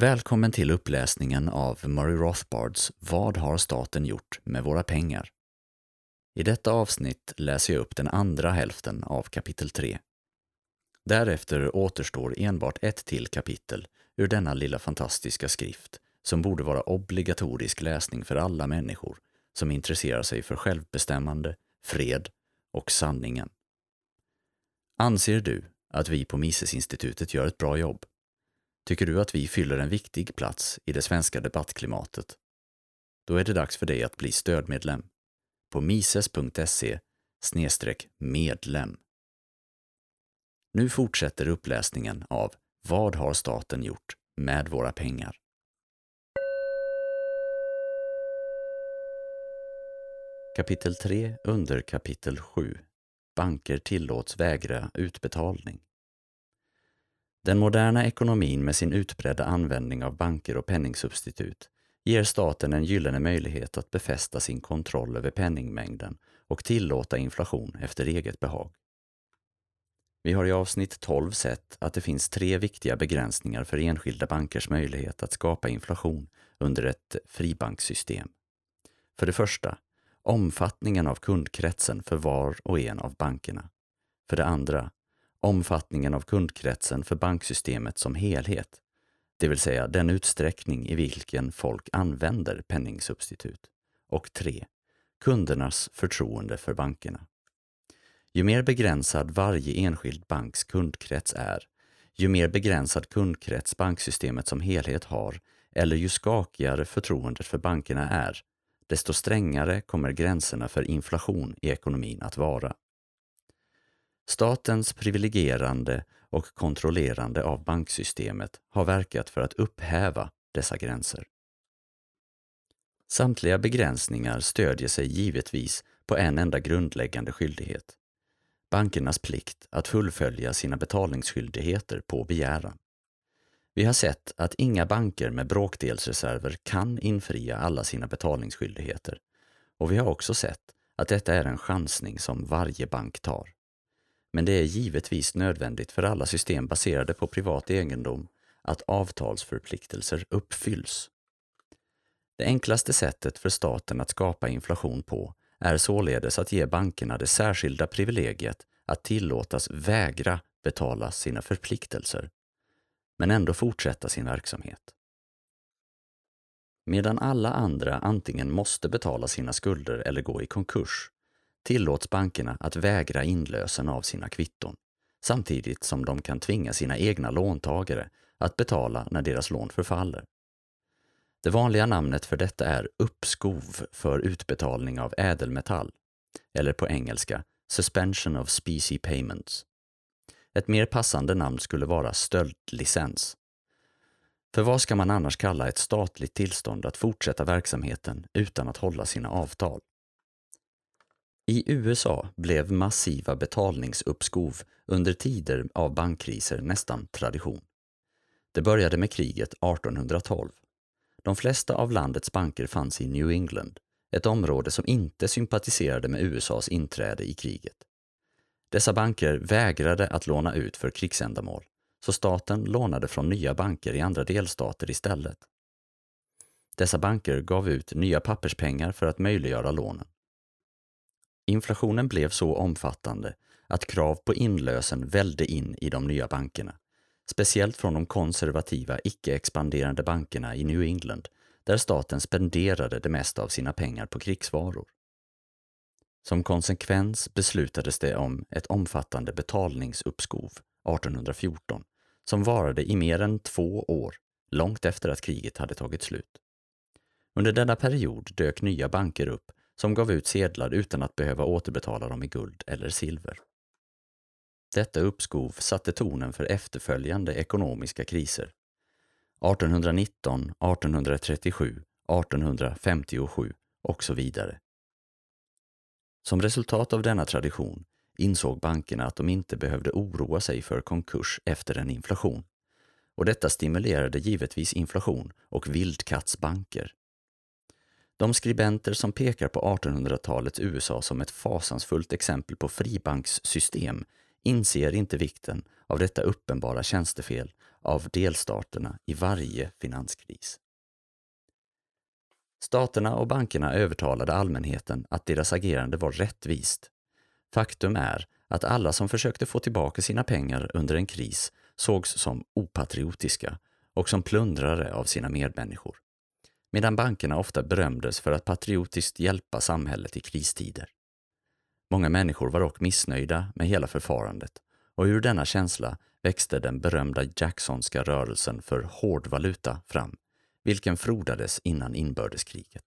Välkommen till uppläsningen av Murray Rothbards Vad har staten gjort med våra pengar? I detta avsnitt läser jag upp den andra hälften av kapitel 3. Därefter återstår enbart ett till kapitel ur denna lilla fantastiska skrift som borde vara obligatorisk läsning för alla människor som intresserar sig för självbestämmande, fred och sanningen. Anser du att vi på Misesinstitutet gör ett bra jobb? Tycker du att vi fyller en viktig plats i det svenska debattklimatet? Då är det dags för dig att bli stödmedlem på mises.se medlem. Nu fortsätter uppläsningen av Vad har staten gjort med våra pengar? Kapitel 3 under kapitel 7 Banker tillåts vägra utbetalning. Den moderna ekonomin med sin utbredda användning av banker och penningsubstitut ger staten en gyllene möjlighet att befästa sin kontroll över penningmängden och tillåta inflation efter eget behag. Vi har i avsnitt 12 sett att det finns tre viktiga begränsningar för enskilda bankers möjlighet att skapa inflation under ett fribankssystem. För det första, omfattningen av kundkretsen för var och en av bankerna. För det andra, omfattningen av kundkretsen för banksystemet som helhet, det vill säga den utsträckning i vilken folk använder penningsubstitut. Och 3. Kundernas förtroende för bankerna. Ju mer begränsad varje enskild banks kundkrets är, ju mer begränsad kundkrets banksystemet som helhet har, eller ju skakigare förtroendet för bankerna är, desto strängare kommer gränserna för inflation i ekonomin att vara. Statens privilegierande och kontrollerande av banksystemet har verkat för att upphäva dessa gränser. Samtliga begränsningar stödjer sig givetvis på en enda grundläggande skyldighet. Bankernas plikt att fullfölja sina betalningsskyldigheter på begäran. Vi har sett att inga banker med bråkdelsreserver kan infria alla sina betalningsskyldigheter och vi har också sett att detta är en chansning som varje bank tar. Men det är givetvis nödvändigt för alla system baserade på privat egendom att avtalsförpliktelser uppfylls. Det enklaste sättet för staten att skapa inflation på är således att ge bankerna det särskilda privilegiet att tillåtas vägra betala sina förpliktelser, men ändå fortsätta sin verksamhet. Medan alla andra antingen måste betala sina skulder eller gå i konkurs tillåts bankerna att vägra inlösen av sina kvitton, samtidigt som de kan tvinga sina egna låntagare att betala när deras lån förfaller. Det vanliga namnet för detta är uppskov för utbetalning av ädelmetall, eller på engelska Suspension of Specie Payments. Ett mer passande namn skulle vara stöldlicens. För vad ska man annars kalla ett statligt tillstånd att fortsätta verksamheten utan att hålla sina avtal? I USA blev massiva betalningsuppskov under tider av bankkriser nästan tradition. Det började med kriget 1812. De flesta av landets banker fanns i New England, ett område som inte sympatiserade med USAs inträde i kriget. Dessa banker vägrade att låna ut för krigsändamål, så staten lånade från nya banker i andra delstater istället. Dessa banker gav ut nya papperspengar för att möjliggöra lånen. Inflationen blev så omfattande att krav på inlösen välde in i de nya bankerna, speciellt från de konservativa icke-expanderande bankerna i New England, där staten spenderade det mesta av sina pengar på krigsvaror. Som konsekvens beslutades det om ett omfattande betalningsuppskov 1814 som varade i mer än två år, långt efter att kriget hade tagit slut. Under denna period dök nya banker upp som gav ut sedlar utan att behöva återbetala dem i guld eller silver. Detta uppskov satte tonen för efterföljande ekonomiska kriser. 1819, 1837, 1857 och så vidare. Som resultat av denna tradition insåg bankerna att de inte behövde oroa sig för konkurs efter en inflation. Och detta stimulerade givetvis inflation och vildkattsbanker. De skribenter som pekar på 1800-talets USA som ett fasansfullt exempel på fribankssystem inser inte vikten av detta uppenbara tjänstefel av delstaterna i varje finanskris. Staterna och bankerna övertalade allmänheten att deras agerande var rättvist. Faktum är att alla som försökte få tillbaka sina pengar under en kris sågs som opatriotiska och som plundrare av sina medmänniskor. Medan bankerna ofta berömdes för att patriotiskt hjälpa samhället i kristider. Många människor var dock missnöjda med hela förfarandet och ur denna känsla växte den berömda Jacksonska rörelsen för hårdvaluta fram, vilken frodades innan inbördeskriget.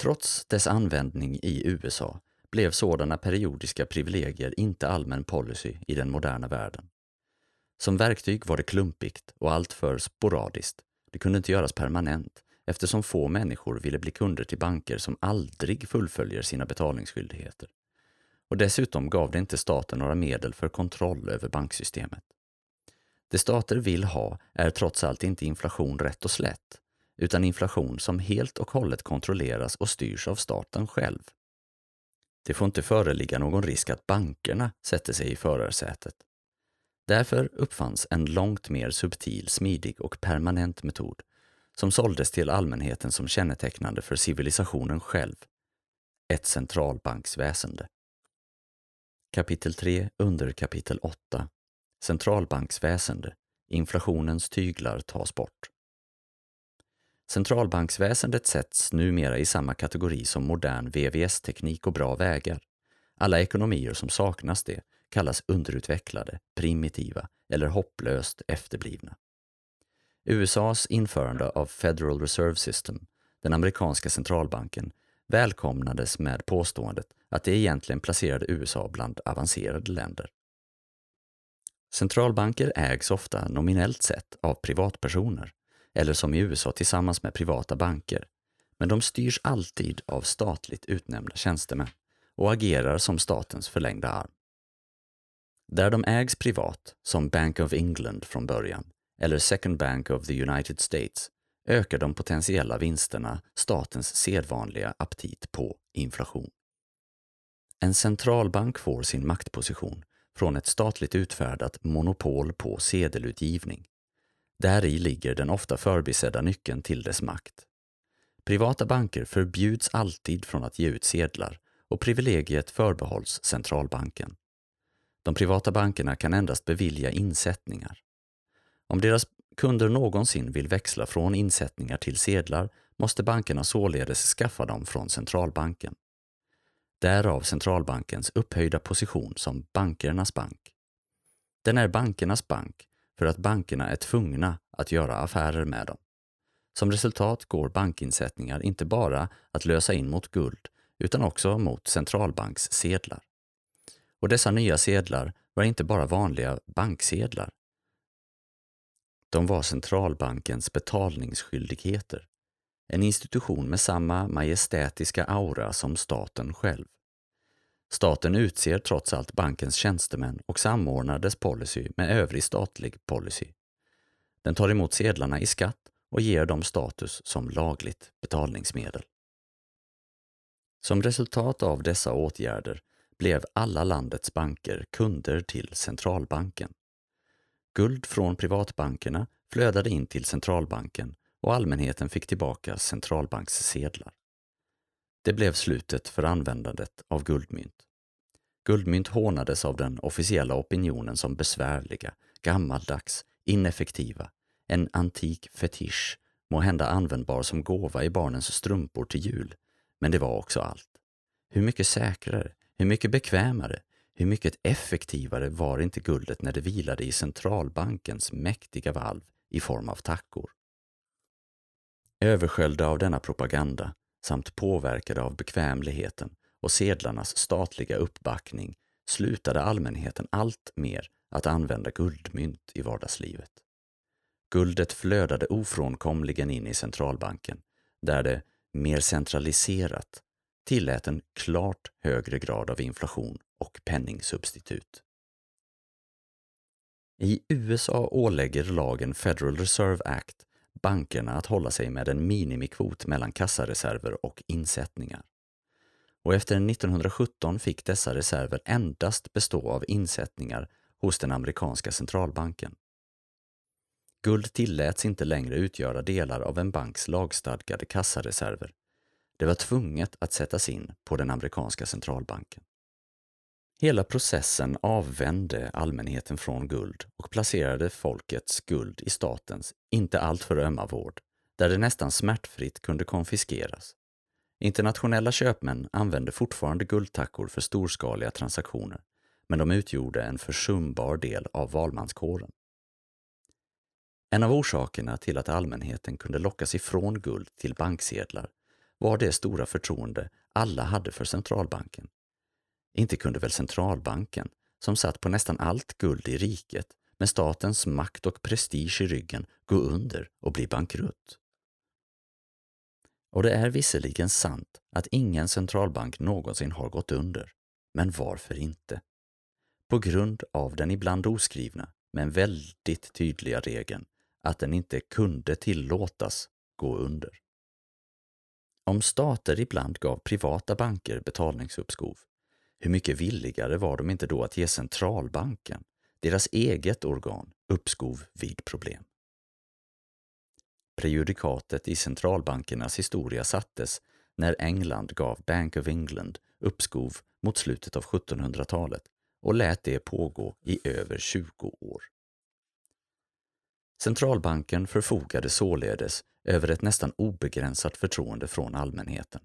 Trots dess användning i USA blev sådana periodiska privilegier inte allmän policy i den moderna världen. Som verktyg var det klumpigt och alltför sporadiskt. Det kunde inte göras permanent eftersom få människor ville bli kunder till banker som aldrig fullföljer sina betalningsskyldigheter. Och dessutom gav det inte staten några medel för kontroll över banksystemet. Det stater vill ha är trots allt inte inflation rätt och slätt, utan inflation som helt och hållet kontrolleras och styrs av staten själv. Det får inte föreligga någon risk att bankerna sätter sig i förarsätet. Därför uppfanns en långt mer subtil, smidig och permanent metod som såldes till allmänheten som kännetecknande för civilisationen själv. Ett centralbanksväsende. Kapitel 3 under kapitel 8 Centralbanksväsende Inflationens tyglar tas bort. Centralbanksväsendet sätts numera i samma kategori som modern VVS-teknik och bra vägar. Alla ekonomier som saknas det kallas underutvecklade, primitiva eller hopplöst efterblivna. USAs införande av Federal Reserve System, den amerikanska centralbanken, välkomnades med påståendet att det egentligen placerade USA bland avancerade länder. Centralbanker ägs ofta nominellt sett av privatpersoner, eller som i USA tillsammans med privata banker, men de styrs alltid av statligt utnämnda tjänstemän och agerar som statens förlängda arm. Där de ägs privat, som Bank of England från början, eller Second Bank of the United States, ökar de potentiella vinsterna statens sedvanliga aptit på inflation. En centralbank får sin maktposition från ett statligt utfärdat monopol på sedelutgivning. Däri ligger den ofta förbisedda nyckeln till dess makt. Privata banker förbjuds alltid från att ge ut sedlar och privilegiet förbehålls centralbanken. De privata bankerna kan endast bevilja insättningar. Om deras kunder någonsin vill växla från insättningar till sedlar måste bankerna således skaffa dem från centralbanken. Därav centralbankens upphöjda position som bankernas bank. Den är bankernas bank för att bankerna är tvungna att göra affärer med dem. Som resultat går bankinsättningar inte bara att lösa in mot guld utan också mot centralbankssedlar. Och dessa nya sedlar var inte bara vanliga banksedlar. De var centralbankens betalningsskyldigheter. En institution med samma majestätiska aura som staten själv. Staten utser trots allt bankens tjänstemän och samordnar dess policy med övrig statlig policy. Den tar emot sedlarna i skatt och ger dem status som lagligt betalningsmedel. Som resultat av dessa åtgärder blev alla landets banker kunder till centralbanken. Guld från privatbankerna flödade in till centralbanken och allmänheten fick tillbaka centralbankssedlar. Det blev slutet för användandet av guldmynt. Guldmynt hånades av den officiella opinionen som besvärliga, gammaldags, ineffektiva, en antik fetisch, må hända användbar som gåva i barnens strumpor till jul, men det var också allt. Hur mycket säkrare, hur mycket bekvämare, hur mycket effektivare var inte guldet när det vilade i centralbankens mäktiga valv i form av tackor? Översköljda av denna propaganda samt påverkade av bekvämligheten och sedlarnas statliga uppbackning slutade allmänheten allt mer att använda guldmynt i vardagslivet. Guldet flödade ofrånkomligen in i centralbanken, där det, mer centraliserat, tillät en klart högre grad av inflation och penningsubstitut. I USA ålägger lagen Federal Reserve Act bankerna att hålla sig med en minimikvot mellan kassareserver och insättningar. Och efter 1917 fick dessa reserver endast bestå av insättningar hos den amerikanska centralbanken. Guld tilläts inte längre utgöra delar av en banks lagstadgade kassareserver. Det var tvunget att sättas in på den amerikanska centralbanken. Hela processen avvände allmänheten från guld och placerade folkets guld i statens inte alltför ömma vård, där det nästan smärtfritt kunde konfiskeras. Internationella köpmän använde fortfarande guldtackor för storskaliga transaktioner, men de utgjorde en försumbar del av valmanskåren. En av orsakerna till att allmänheten kunde lockas ifrån guld till banksedlar var det stora förtroende alla hade för centralbanken. Inte kunde väl centralbanken, som satt på nästan allt guld i riket, med statens makt och prestige i ryggen, gå under och bli bankrutt? Och det är visserligen sant att ingen centralbank någonsin har gått under. Men varför inte? På grund av den ibland oskrivna, men väldigt tydliga regeln att den inte kunde tillåtas gå under. Om stater ibland gav privata banker betalningsuppskov, hur mycket villigare var de inte då att ge centralbanken, deras eget organ, uppskov vid problem? Prejudikatet i centralbankernas historia sattes när England gav Bank of England uppskov mot slutet av 1700-talet och lät det pågå i över 20 år. Centralbanken förfogade således över ett nästan obegränsat förtroende från allmänheten.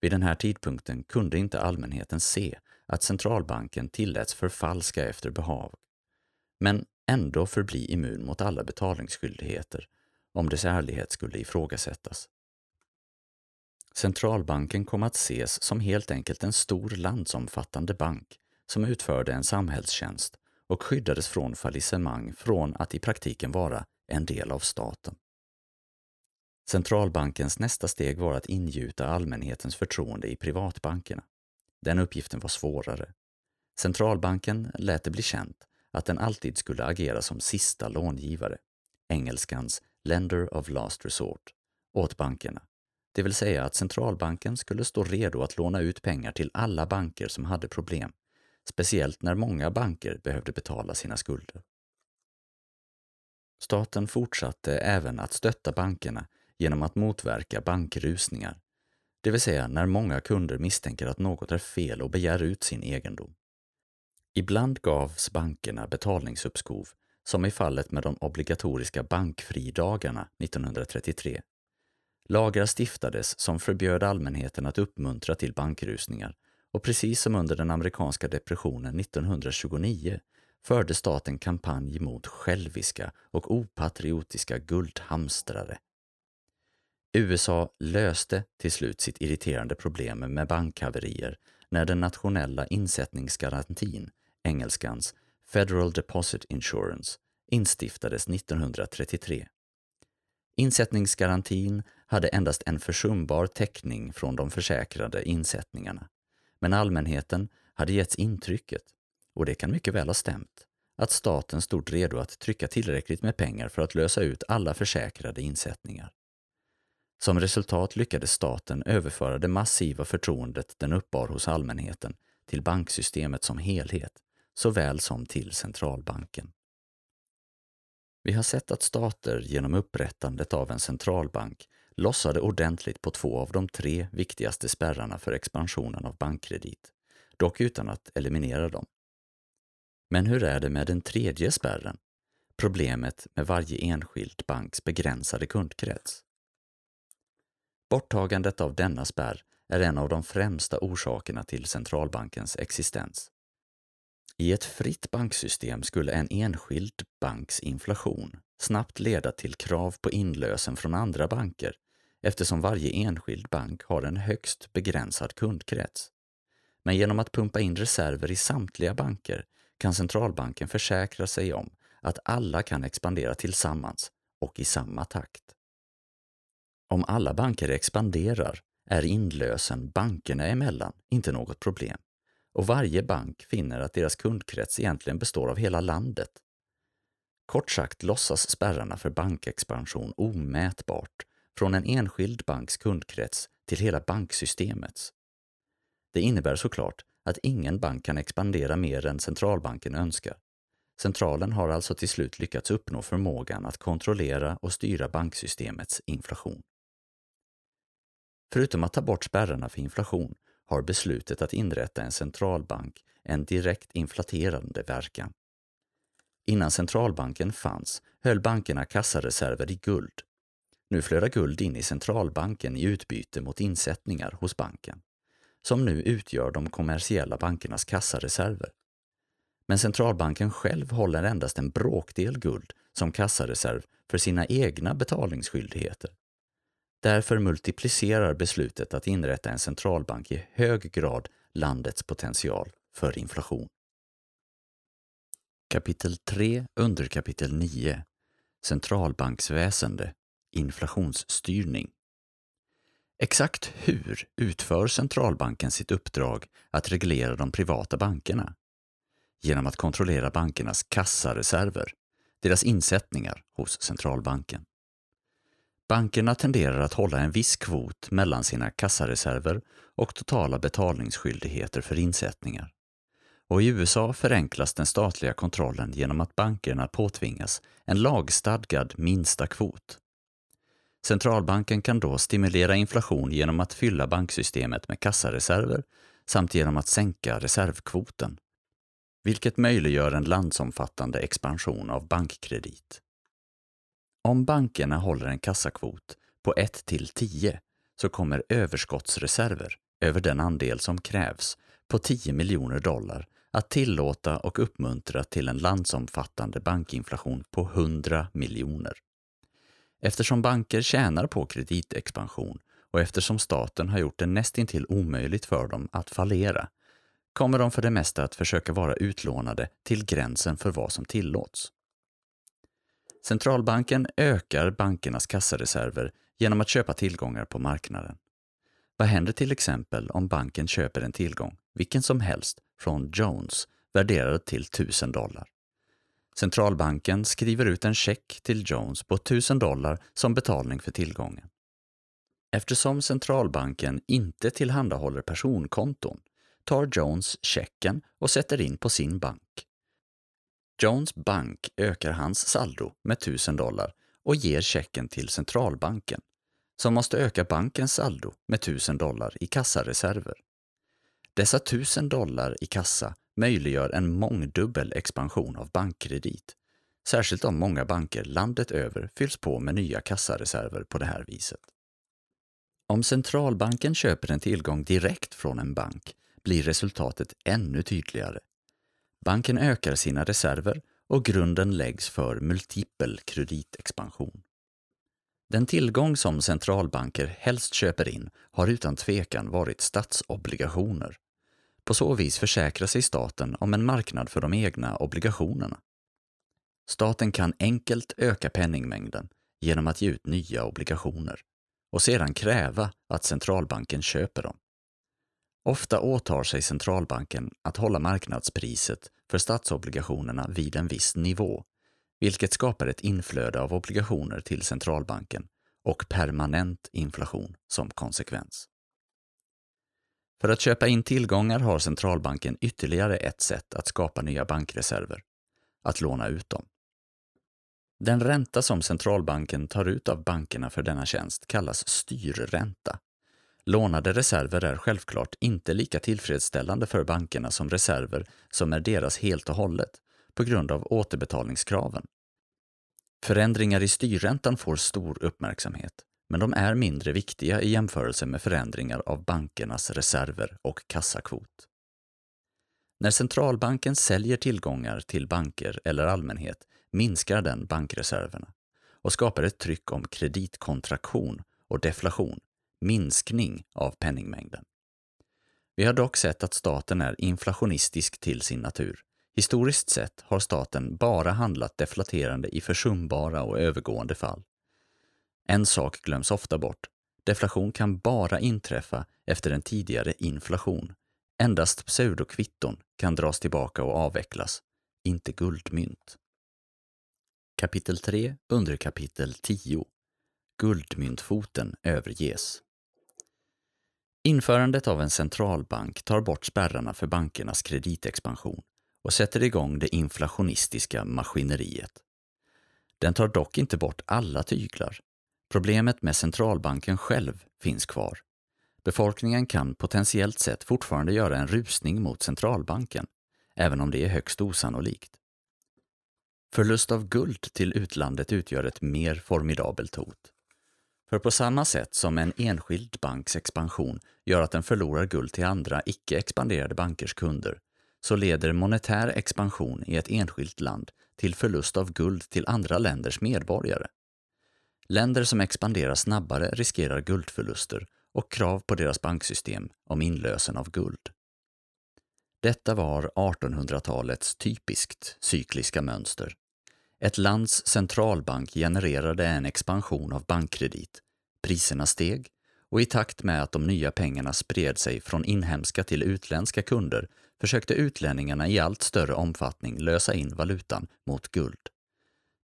Vid den här tidpunkten kunde inte allmänheten se att centralbanken tilläts förfalska efter behag, men ändå förbli immun mot alla betalningsskyldigheter om dess ärlighet skulle ifrågasättas. Centralbanken kom att ses som helt enkelt en stor landsomfattande bank som utförde en samhällstjänst och skyddades från fallissemang från att i praktiken vara en del av staten. Centralbankens nästa steg var att ingjuta allmänhetens förtroende i privatbankerna. Den uppgiften var svårare. Centralbanken lät det bli känt att den alltid skulle agera som sista långivare, engelskans lender of last resort, åt bankerna. Det vill säga att centralbanken skulle stå redo att låna ut pengar till alla banker som hade problem, speciellt när många banker behövde betala sina skulder. Staten fortsatte även att stötta bankerna genom att motverka bankrusningar, det vill säga när många kunder misstänker att något är fel och begär ut sin egendom. Ibland gavs bankerna betalningsuppskov som i fallet med de obligatoriska bankfridagarna 1933. Lagar stiftades som förbjöd allmänheten att uppmuntra till bankrusningar och precis som under den amerikanska depressionen 1929 förde staten kampanj mot själviska och opatriotiska guldhamstrare. USA löste till slut sitt irriterande problem med bankhaverier när den nationella insättningsgarantin, engelskans Federal Deposit Insurance, instiftades 1933. Insättningsgarantin hade endast en försumbar täckning från de försäkrade insättningarna, men allmänheten hade getts intrycket, och det kan mycket väl ha stämt, att staten stod redo att trycka tillräckligt med pengar för att lösa ut alla försäkrade insättningar. Som resultat lyckades staten överföra det massiva förtroendet den uppbar hos allmänheten till banksystemet som helhet såväl som till centralbanken. Vi har sett att stater genom upprättandet av en centralbank lossade ordentligt på två av de tre viktigaste spärrarna för expansionen av bankkredit, dock utan att eliminera dem. Men hur är det med den tredje spärren? Problemet med varje enskild banks begränsade kundkrets. Borttagandet av denna spärr är en av de främsta orsakerna till centralbankens existens. I ett fritt banksystem skulle en enskild banks inflation snabbt leda till krav på inlösen från andra banker eftersom varje enskild bank har en högst begränsad kundkrets. Men genom att pumpa in reserver i samtliga banker kan centralbanken försäkra sig om att alla kan expandera tillsammans och i samma takt. Om alla banker expanderar är inlösen bankerna emellan inte något problem och varje bank finner att deras kundkrets egentligen består av hela landet. Kort sagt låtsas spärrarna för bankexpansion omätbart från en enskild banks kundkrets till hela banksystemets. Det innebär såklart att ingen bank kan expandera mer än centralbanken önskar. Centralen har alltså till slut lyckats uppnå förmågan att kontrollera och styra banksystemets inflation. Förutom att ta bort spärrarna för inflation har beslutet att inrätta en centralbank en direkt inflaterande verkan. Innan centralbanken fanns höll bankerna kassareserver i guld. Nu flödar guld in i centralbanken i utbyte mot insättningar hos banken, som nu utgör de kommersiella bankernas kassareserver. Men centralbanken själv håller endast en bråkdel guld som kassareserv för sina egna betalningsskyldigheter. Därför multiplicerar beslutet att inrätta en centralbank i hög grad landets potential för inflation. Kapitel 3, underkapitel 9 Centralbanksväsende Inflationsstyrning Exakt hur utför centralbanken sitt uppdrag att reglera de privata bankerna? Genom att kontrollera bankernas kassareserver, deras insättningar hos centralbanken. Bankerna tenderar att hålla en viss kvot mellan sina kassareserver och totala betalningsskyldigheter för insättningar. Och i USA förenklas den statliga kontrollen genom att bankerna påtvingas en lagstadgad minsta kvot. Centralbanken kan då stimulera inflation genom att fylla banksystemet med kassareserver samt genom att sänka reservkvoten, vilket möjliggör en landsomfattande expansion av bankkredit. Om bankerna håller en kassakvot på 1 till 10 så kommer överskottsreserver över den andel som krävs på 10 miljoner dollar att tillåta och uppmuntra till en landsomfattande bankinflation på 100 miljoner. Eftersom banker tjänar på kreditexpansion och eftersom staten har gjort det nästintill omöjligt för dem att fallera kommer de för det mesta att försöka vara utlånade till gränsen för vad som tillåts. Centralbanken ökar bankernas kassareserver genom att köpa tillgångar på marknaden. Vad händer till exempel om banken köper en tillgång, vilken som helst, från Jones värderad till 1000 dollar? Centralbanken skriver ut en check till Jones på 1000 dollar som betalning för tillgången. Eftersom centralbanken inte tillhandahåller personkonton tar Jones checken och sätter in på sin bank. Jones bank ökar hans saldo med 1000 dollar och ger checken till centralbanken, som måste öka bankens saldo med 1000 dollar i kassareserver. Dessa 1000 dollar i kassa möjliggör en mångdubbel expansion av bankkredit, särskilt om många banker landet över fylls på med nya kassareserver på det här viset. Om centralbanken köper en tillgång direkt från en bank blir resultatet ännu tydligare. Banken ökar sina reserver och grunden läggs för multipel kreditexpansion. Den tillgång som centralbanker helst köper in har utan tvekan varit statsobligationer. På så vis försäkrar sig staten om en marknad för de egna obligationerna. Staten kan enkelt öka penningmängden genom att ge ut nya obligationer och sedan kräva att centralbanken köper dem. Ofta åtar sig centralbanken att hålla marknadspriset för statsobligationerna vid en viss nivå, vilket skapar ett inflöde av obligationer till centralbanken och permanent inflation som konsekvens. För att köpa in tillgångar har centralbanken ytterligare ett sätt att skapa nya bankreserver, att låna ut dem. Den ränta som centralbanken tar ut av bankerna för denna tjänst kallas styrränta Lånade reserver är självklart inte lika tillfredsställande för bankerna som reserver som är deras helt och hållet, på grund av återbetalningskraven. Förändringar i styrräntan får stor uppmärksamhet, men de är mindre viktiga i jämförelse med förändringar av bankernas reserver och kassakvot. När centralbanken säljer tillgångar till banker eller allmänhet minskar den bankreserverna och skapar ett tryck om kreditkontraktion och deflation minskning av penningmängden. Vi har dock sett att staten är inflationistisk till sin natur. Historiskt sett har staten bara handlat deflaterande i försumbara och övergående fall. En sak glöms ofta bort. Deflation kan bara inträffa efter en tidigare inflation. Endast pseudokvitton kan dras tillbaka och avvecklas, inte guldmynt. Kapitel 3, underkapitel 10. Guldmyntfoten överges. Införandet av en centralbank tar bort spärrarna för bankernas kreditexpansion och sätter igång det inflationistiska maskineriet. Den tar dock inte bort alla tyglar. Problemet med centralbanken själv finns kvar. Befolkningen kan potentiellt sett fortfarande göra en rusning mot centralbanken, även om det är högst osannolikt. Förlust av guld till utlandet utgör ett mer formidabelt hot. För på samma sätt som en enskild banks expansion gör att den förlorar guld till andra icke-expanderade bankers kunder, så leder monetär expansion i ett enskilt land till förlust av guld till andra länders medborgare. Länder som expanderar snabbare riskerar guldförluster och krav på deras banksystem om inlösen av guld. Detta var 1800-talets typiskt cykliska mönster. Ett lands centralbank genererade en expansion av bankkredit. Priserna steg och i takt med att de nya pengarna spred sig från inhemska till utländska kunder försökte utlänningarna i allt större omfattning lösa in valutan mot guld.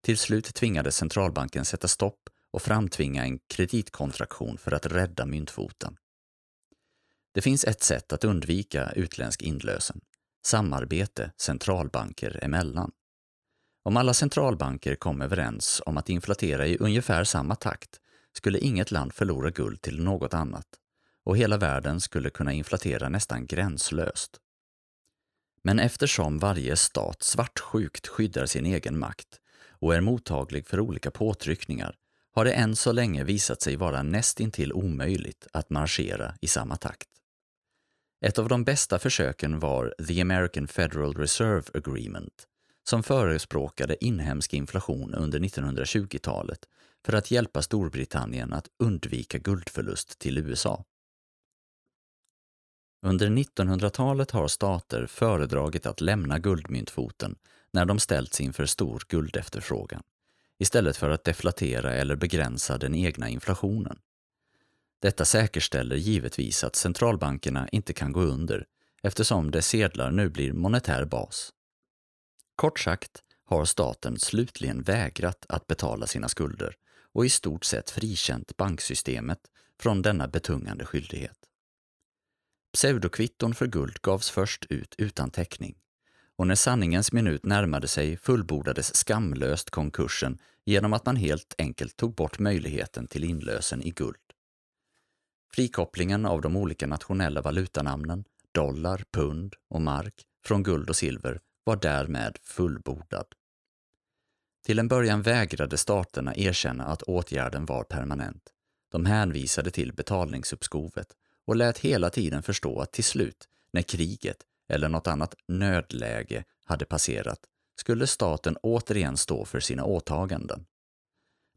Till slut tvingades centralbanken sätta stopp och framtvinga en kreditkontraktion för att rädda myntfoten. Det finns ett sätt att undvika utländsk inlösen. Samarbete centralbanker emellan. Om alla centralbanker kom överens om att inflatera i ungefär samma takt skulle inget land förlora guld till något annat och hela världen skulle kunna inflatera nästan gränslöst. Men eftersom varje stat svartsjukt skyddar sin egen makt och är mottaglig för olika påtryckningar har det än så länge visat sig vara nästintill omöjligt att marschera i samma takt. Ett av de bästa försöken var The American Federal Reserve Agreement som förespråkade inhemsk inflation under 1920-talet för att hjälpa Storbritannien att undvika guldförlust till USA. Under 1900-talet har stater föredragit att lämna guldmyntfoten när de ställts inför stor guldefterfrågan, istället för att deflatera eller begränsa den egna inflationen. Detta säkerställer givetvis att centralbankerna inte kan gå under eftersom dess sedlar nu blir monetär bas. Kort sagt har staten slutligen vägrat att betala sina skulder och i stort sett frikänt banksystemet från denna betungande skyldighet. Pseudokvitton för guld gavs först ut utan täckning och när sanningens minut närmade sig fullbordades skamlöst konkursen genom att man helt enkelt tog bort möjligheten till inlösen i guld. Frikopplingen av de olika nationella valutanamnen, dollar, pund och mark, från guld och silver var därmed fullbordad. Till en början vägrade staterna erkänna att åtgärden var permanent. De hänvisade till betalningsuppskovet och lät hela tiden förstå att till slut, när kriget eller något annat nödläge hade passerat, skulle staten återigen stå för sina åtaganden.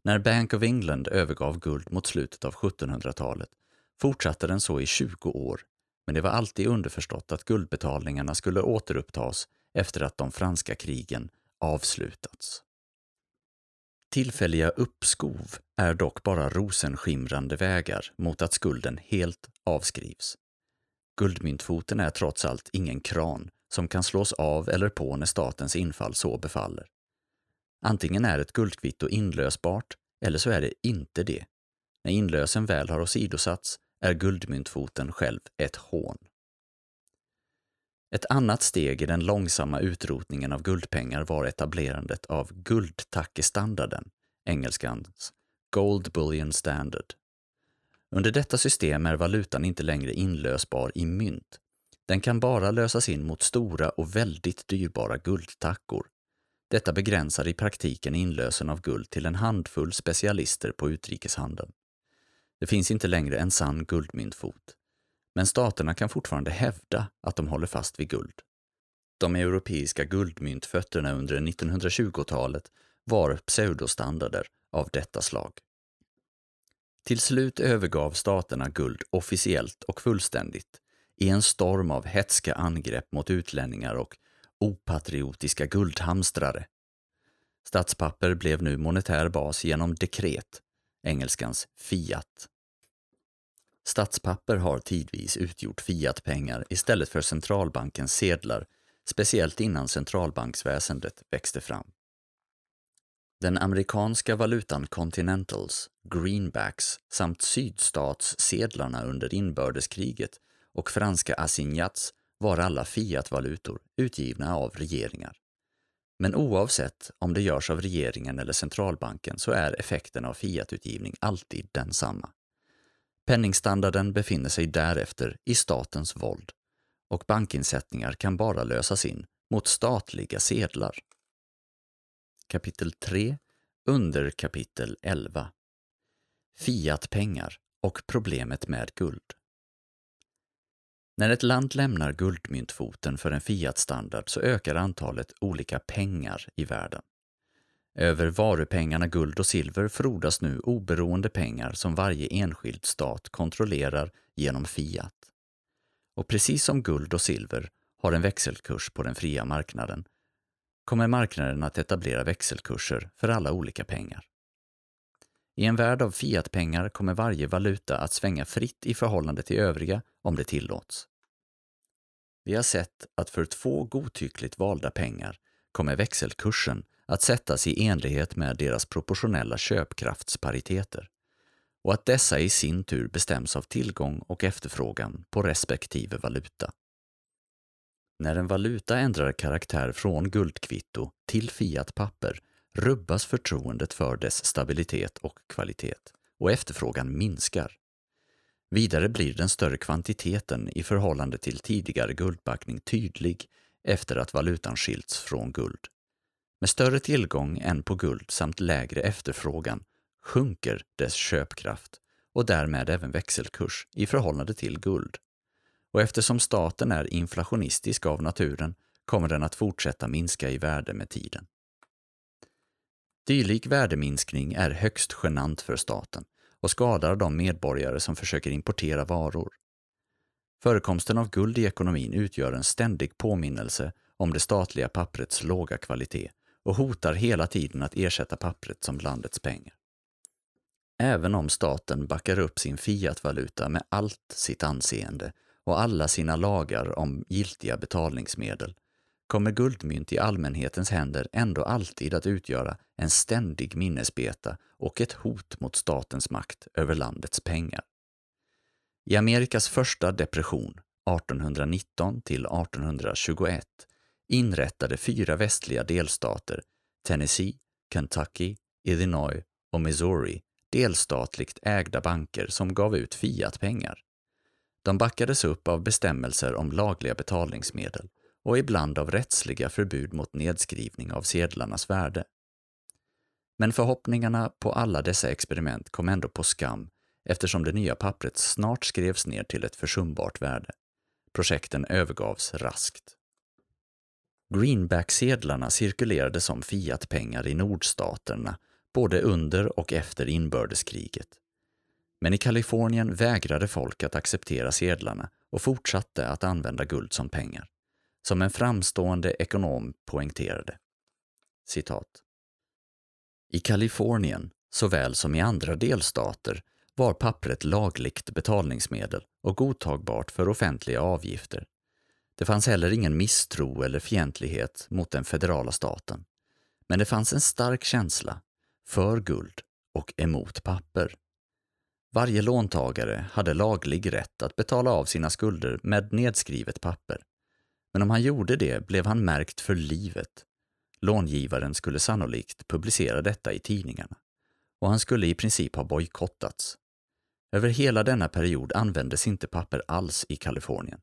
När Bank of England övergav guld mot slutet av 1700-talet fortsatte den så i 20 år, men det var alltid underförstått att guldbetalningarna skulle återupptas efter att de franska krigen avslutats. Tillfälliga uppskov är dock bara rosenskimrande vägar mot att skulden helt avskrivs. Guldmyntfoten är trots allt ingen kran som kan slås av eller på när statens infall så befaller. Antingen är ett guldkvitto inlösbart eller så är det inte det. När inlösen väl har åsidosatts är guldmyntfoten själv ett hån. Ett annat steg i den långsamma utrotningen av guldpengar var etablerandet av guldtackestandarden, engelskans Gold Bullion Standard. Under detta system är valutan inte längre inlösbar i mynt. Den kan bara lösas in mot stora och väldigt dyrbara guldtackor. Detta begränsar i praktiken inlösen av guld till en handfull specialister på utrikeshandeln. Det finns inte längre en sann guldmyntfot. Men staterna kan fortfarande hävda att de håller fast vid guld. De europeiska guldmyntfötterna under 1920-talet var pseudostandarder av detta slag. Till slut övergav staterna guld officiellt och fullständigt i en storm av hetska angrepp mot utlänningar och opatriotiska guldhamstrare. Statspapper blev nu monetär bas genom dekret, engelskans fiat. Statspapper har tidvis utgjort fiatpengar istället för centralbankens sedlar, speciellt innan centralbanksväsendet växte fram. Den amerikanska valutan Continentals, greenbacks samt sydstatssedlarna under inbördeskriget och franska assignats var alla fiatvalutor utgivna av regeringar. Men oavsett om det görs av regeringen eller centralbanken så är effekten av fiatutgivning alltid densamma. Penningstandarden befinner sig därefter i statens våld och bankinsättningar kan bara lösas in mot statliga sedlar. Kapitel 3 under kapitel 11 Fiatpengar och problemet med guld. När ett land lämnar guldmyntfoten för en fiatstandard så ökar antalet olika pengar i världen. Över varupengarna guld och silver frodas nu oberoende pengar som varje enskild stat kontrollerar genom fiat. Och precis som guld och silver har en växelkurs på den fria marknaden kommer marknaden att etablera växelkurser för alla olika pengar. I en värld av fiatpengar kommer varje valuta att svänga fritt i förhållande till övriga om det tillåts. Vi har sett att för två godtyckligt valda pengar kommer växelkursen att sättas i enlighet med deras proportionella köpkraftspariteter och att dessa i sin tur bestäms av tillgång och efterfrågan på respektive valuta. När en valuta ändrar karaktär från guldkvitto till fiatpapper rubbas förtroendet för dess stabilitet och kvalitet och efterfrågan minskar. Vidare blir den större kvantiteten i förhållande till tidigare guldbackning tydlig efter att valutan skilts från guld. Med större tillgång än på guld samt lägre efterfrågan sjunker dess köpkraft och därmed även växelkurs i förhållande till guld. Och eftersom staten är inflationistisk av naturen kommer den att fortsätta minska i värde med tiden. Dylik värdeminskning är högst genant för staten och skadar de medborgare som försöker importera varor. Förekomsten av guld i ekonomin utgör en ständig påminnelse om det statliga papprets låga kvalitet och hotar hela tiden att ersätta pappret som landets pengar. Även om staten backar upp sin fiatvaluta med allt sitt anseende och alla sina lagar om giltiga betalningsmedel kommer guldmynt i allmänhetens händer ändå alltid att utgöra en ständig minnesbeta och ett hot mot statens makt över landets pengar. I Amerikas första depression, 1819 till 1821, inrättade fyra västliga delstater, Tennessee, Kentucky, Illinois och Missouri, delstatligt ägda banker som gav ut fiatpengar. De backades upp av bestämmelser om lagliga betalningsmedel och ibland av rättsliga förbud mot nedskrivning av sedlarnas värde. Men förhoppningarna på alla dessa experiment kom ändå på skam eftersom det nya pappret snart skrevs ner till ett försumbart värde. Projekten övergavs raskt. Greenback-sedlarna cirkulerade som fiatpengar i nordstaterna både under och efter inbördeskriget. Men i Kalifornien vägrade folk att acceptera sedlarna och fortsatte att använda guld som pengar. Som en framstående ekonom poängterade. Citat. I Kalifornien, såväl som i andra delstater, var pappret lagligt betalningsmedel och godtagbart för offentliga avgifter. Det fanns heller ingen misstro eller fientlighet mot den federala staten. Men det fanns en stark känsla för guld och emot papper. Varje låntagare hade laglig rätt att betala av sina skulder med nedskrivet papper. Men om han gjorde det blev han märkt för livet. Långivaren skulle sannolikt publicera detta i tidningarna och han skulle i princip ha bojkottats. Över hela denna period användes inte papper alls i Kalifornien.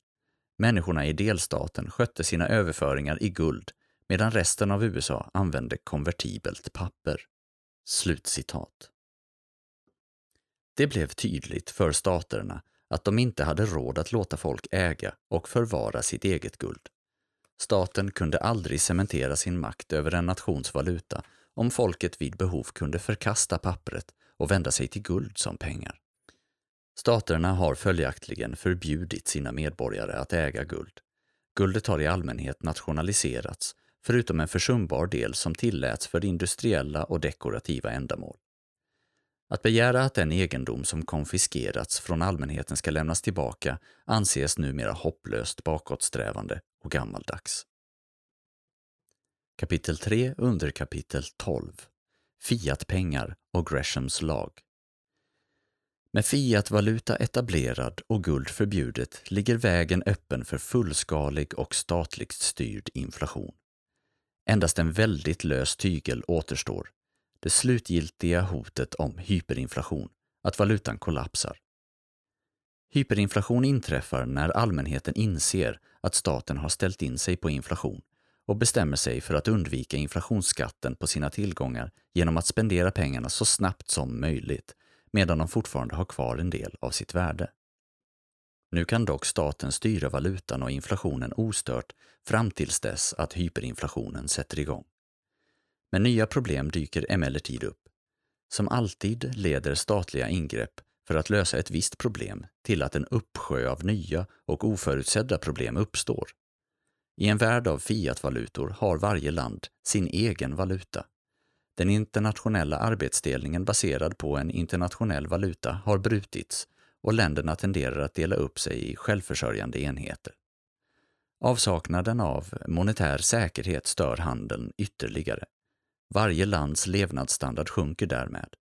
Människorna i delstaten skötte sina överföringar i guld medan resten av USA använde konvertibelt papper. Slutcitat. Det blev tydligt för staterna att de inte hade råd att låta folk äga och förvara sitt eget guld. Staten kunde aldrig cementera sin makt över en nations valuta om folket vid behov kunde förkasta pappret och vända sig till guld som pengar. Staterna har följaktligen förbjudit sina medborgare att äga guld. Guldet har i allmänhet nationaliserats, förutom en försumbar del som tilläts för industriella och dekorativa ändamål. Att begära att den egendom som konfiskerats från allmänheten ska lämnas tillbaka anses numera hopplöst bakåtsträvande och gammaldags. Kapitel 3 under kapitel 12 Fiatpengar och Greshams lag Med fiatvaluta etablerad och guld förbjudet ligger vägen öppen för fullskalig och statligt styrd inflation. Endast en väldigt lös tygel återstår. Det slutgiltiga hotet om hyperinflation, att valutan kollapsar. Hyperinflation inträffar när allmänheten inser att staten har ställt in sig på inflation och bestämmer sig för att undvika inflationsskatten på sina tillgångar genom att spendera pengarna så snabbt som möjligt, medan de fortfarande har kvar en del av sitt värde. Nu kan dock staten styra valutan och inflationen ostört fram tills dess att hyperinflationen sätter igång. Men nya problem dyker emellertid upp. Som alltid leder statliga ingrepp för att lösa ett visst problem till att en uppsjö av nya och oförutsedda problem uppstår. I en värld av fiatvalutor har varje land sin egen valuta. Den internationella arbetsdelningen baserad på en internationell valuta har brutits och länderna tenderar att dela upp sig i självförsörjande enheter. Avsaknaden av monetär säkerhet stör handeln ytterligare. Varje lands levnadsstandard sjunker därmed.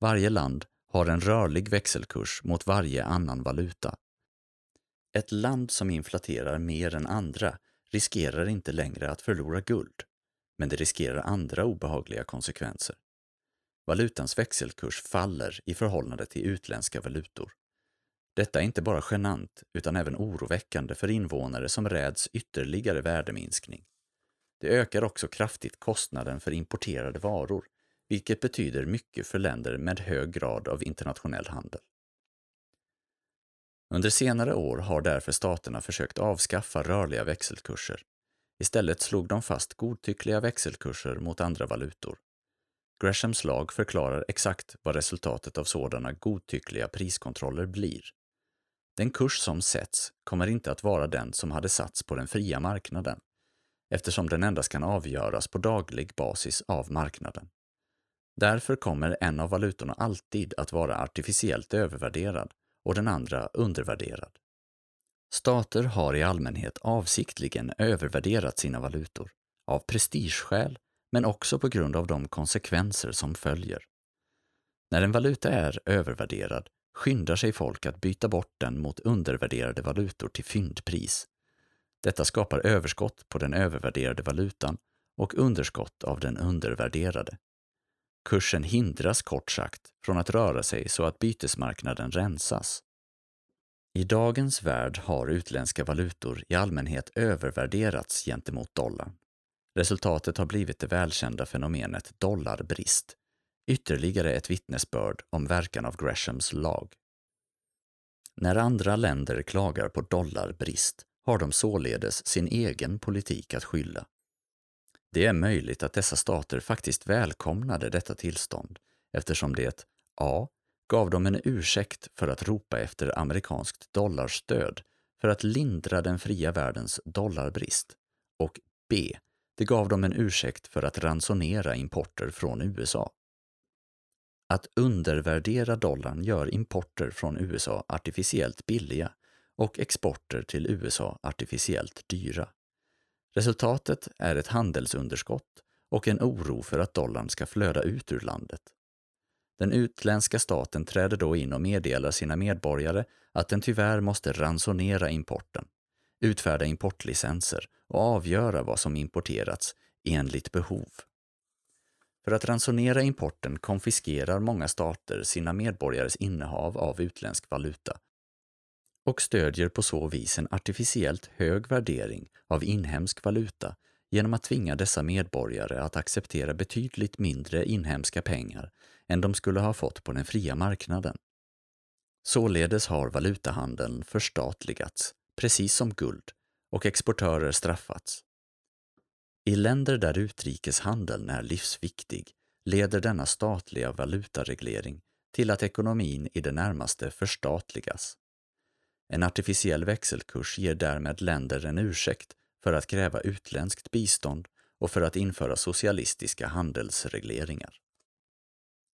Varje land har en rörlig växelkurs mot varje annan valuta. Ett land som inflaterar mer än andra riskerar inte längre att förlora guld, men det riskerar andra obehagliga konsekvenser. Valutans växelkurs faller i förhållande till utländska valutor. Detta är inte bara genant utan även oroväckande för invånare som räds ytterligare värdeminskning. Det ökar också kraftigt kostnaden för importerade varor, vilket betyder mycket för länder med hög grad av internationell handel. Under senare år har därför staterna försökt avskaffa rörliga växelkurser. Istället slog de fast godtyckliga växelkurser mot andra valutor. Greshams lag förklarar exakt vad resultatet av sådana godtyckliga priskontroller blir. Den kurs som sätts kommer inte att vara den som hade satts på den fria marknaden, eftersom den endast kan avgöras på daglig basis av marknaden. Därför kommer en av valutorna alltid att vara artificiellt övervärderad och den andra undervärderad. Stater har i allmänhet avsiktligen övervärderat sina valutor, av prestigeskäl men också på grund av de konsekvenser som följer. När en valuta är övervärderad skyndar sig folk att byta bort den mot undervärderade valutor till fyndpris. Detta skapar överskott på den övervärderade valutan och underskott av den undervärderade. Kursen hindras kort sagt från att röra sig så att bytesmarknaden rensas. I dagens värld har utländska valutor i allmänhet övervärderats gentemot dollarn. Resultatet har blivit det välkända fenomenet dollarbrist, ytterligare ett vittnesbörd om verkan av Greshams lag. När andra länder klagar på dollarbrist har de således sin egen politik att skylla. Det är möjligt att dessa stater faktiskt välkomnade detta tillstånd eftersom det a. gav dem en ursäkt för att ropa efter amerikanskt dollarstöd för att lindra den fria världens dollarbrist och b. Det gav dem en ursäkt för att ransonera importer från USA. Att undervärdera dollarn gör importer från USA artificiellt billiga och exporter till USA artificiellt dyra. Resultatet är ett handelsunderskott och en oro för att dollarn ska flöda ut ur landet. Den utländska staten träder då in och meddelar sina medborgare att den tyvärr måste ransonera importen, utfärda importlicenser och avgöra vad som importerats enligt behov. För att ransonera importen konfiskerar många stater sina medborgares innehav av utländsk valuta och stödjer på så vis en artificiellt hög värdering av inhemsk valuta genom att tvinga dessa medborgare att acceptera betydligt mindre inhemska pengar än de skulle ha fått på den fria marknaden. Således har valutahandeln förstatligats, precis som guld, och exportörer straffats. I länder där utrikeshandeln är livsviktig leder denna statliga valutareglering till att ekonomin i det närmaste förstatligas. En artificiell växelkurs ger därmed länder en ursäkt för att kräva utländskt bistånd och för att införa socialistiska handelsregleringar.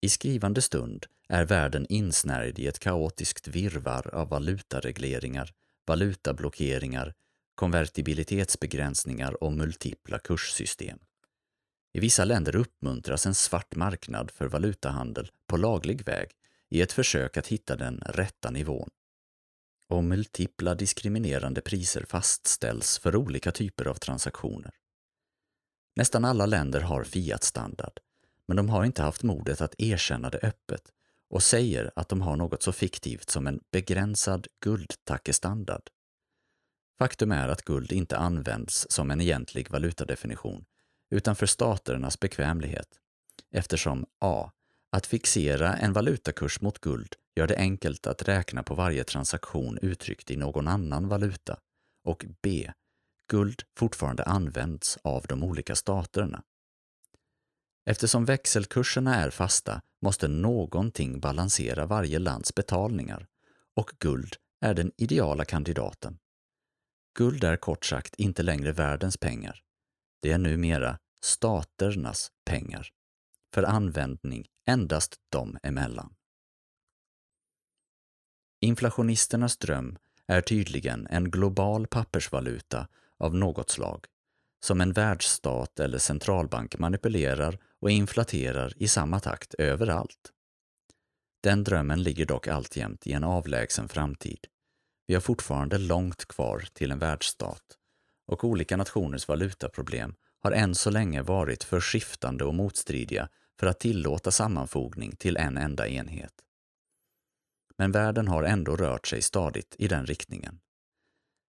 I skrivande stund är världen insnärjd i ett kaotiskt virvar av valutaregleringar, valutablockeringar, konvertibilitetsbegränsningar och multipla kurssystem. I vissa länder uppmuntras en svart marknad för valutahandel på laglig väg i ett försök att hitta den rätta nivån. Och multipla diskriminerande priser fastställs för olika typer av transaktioner. Nästan alla länder har Fiat-standard, men de har inte haft modet att erkänna det öppet och säger att de har något så fiktivt som en begränsad guldtackestandard. Faktum är att guld inte används som en egentlig valutadefinition, utan för staternas bekvämlighet, eftersom a. Att fixera en valutakurs mot guld gör det enkelt att räkna på varje transaktion uttryckt i någon annan valuta och b. Guld fortfarande används av de olika staterna. Eftersom växelkurserna är fasta måste någonting balansera varje lands betalningar och guld är den ideala kandidaten. Guld är kort sagt inte längre världens pengar. Det är numera staternas pengar. För användning endast dem emellan. Inflationisternas dröm är tydligen en global pappersvaluta av något slag, som en världsstat eller centralbank manipulerar och inflaterar i samma takt överallt. Den drömmen ligger dock alltjämt i en avlägsen framtid. Vi har fortfarande långt kvar till en världsstat och olika nationers valutaproblem har än så länge varit för skiftande och motstridiga för att tillåta sammanfogning till en enda enhet. Men världen har ändå rört sig stadigt i den riktningen.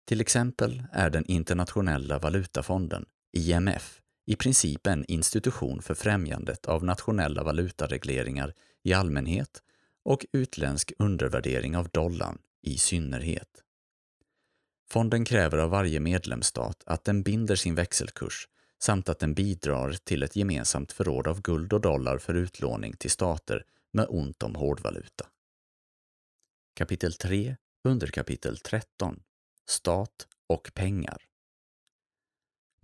Till exempel är den internationella valutafonden, IMF, i princip en institution för främjandet av nationella valutaregleringar i allmänhet och utländsk undervärdering av dollarn i synnerhet. Fonden kräver av varje medlemsstat att den binder sin växelkurs samt att den bidrar till ett gemensamt förråd av guld och dollar för utlåning till stater med ont om hårdvaluta. Kapitel 3, underkapitel 13 Stat och pengar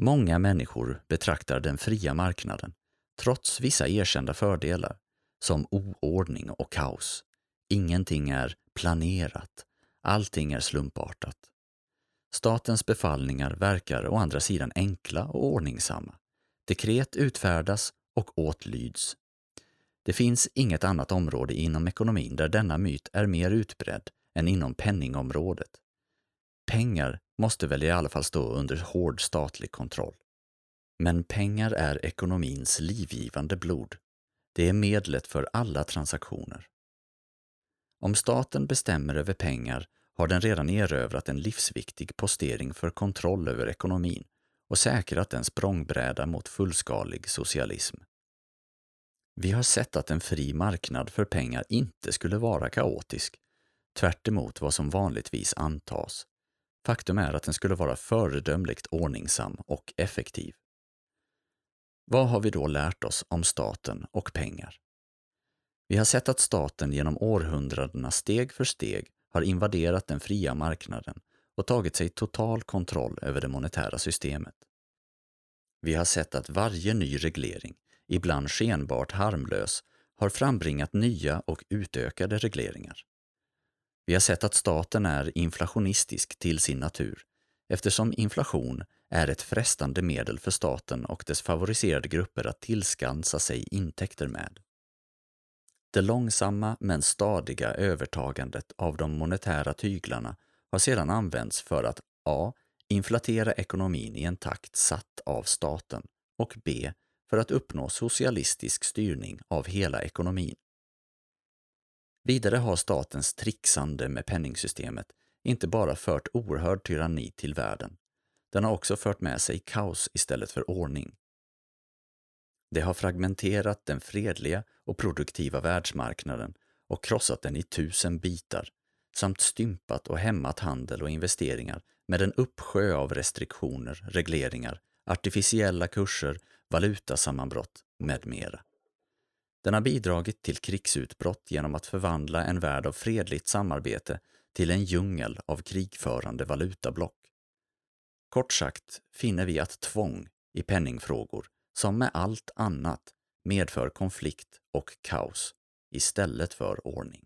Många människor betraktar den fria marknaden, trots vissa erkända fördelar, som oordning och kaos. Ingenting är planerat, allting är slumpartat. Statens befallningar verkar å andra sidan enkla och ordningsamma. Dekret utfärdas och åtlyds. Det finns inget annat område inom ekonomin där denna myt är mer utbredd än inom penningområdet. Pengar måste väl i alla fall stå under hård statlig kontroll. Men pengar är ekonomins livgivande blod. Det är medlet för alla transaktioner. Om staten bestämmer över pengar har den redan erövrat en livsviktig postering för kontroll över ekonomin och säkrat en språngbräda mot fullskalig socialism. Vi har sett att en fri marknad för pengar inte skulle vara kaotisk, tvärt vad som vanligtvis antas. Faktum är att den skulle vara föredömligt ordningsam och effektiv. Vad har vi då lärt oss om staten och pengar? Vi har sett att staten genom århundradena steg för steg har invaderat den fria marknaden och tagit sig total kontroll över det monetära systemet. Vi har sett att varje ny reglering, ibland skenbart harmlös, har frambringat nya och utökade regleringar. Vi har sett att staten är inflationistisk till sin natur eftersom inflation är ett frestande medel för staten och dess favoriserade grupper att tillskansa sig intäkter med. Det långsamma men stadiga övertagandet av de monetära tyglarna har sedan använts för att a. inflatera ekonomin i en takt satt av staten och b för att uppnå socialistisk styrning av hela ekonomin. Vidare har statens trixande med penningsystemet inte bara fört oerhörd tyranni till världen, den har också fört med sig kaos istället för ordning. Det har fragmenterat den fredliga och produktiva världsmarknaden och krossat den i tusen bitar samt stympat och hämmat handel och investeringar med en uppsjö av restriktioner, regleringar, artificiella kurser, valutasammanbrott med mera. Den har bidragit till krigsutbrott genom att förvandla en värld av fredligt samarbete till en djungel av krigförande valutablock. Kort sagt finner vi att tvång i penningfrågor, som med allt annat, medför konflikt och kaos istället för ordning.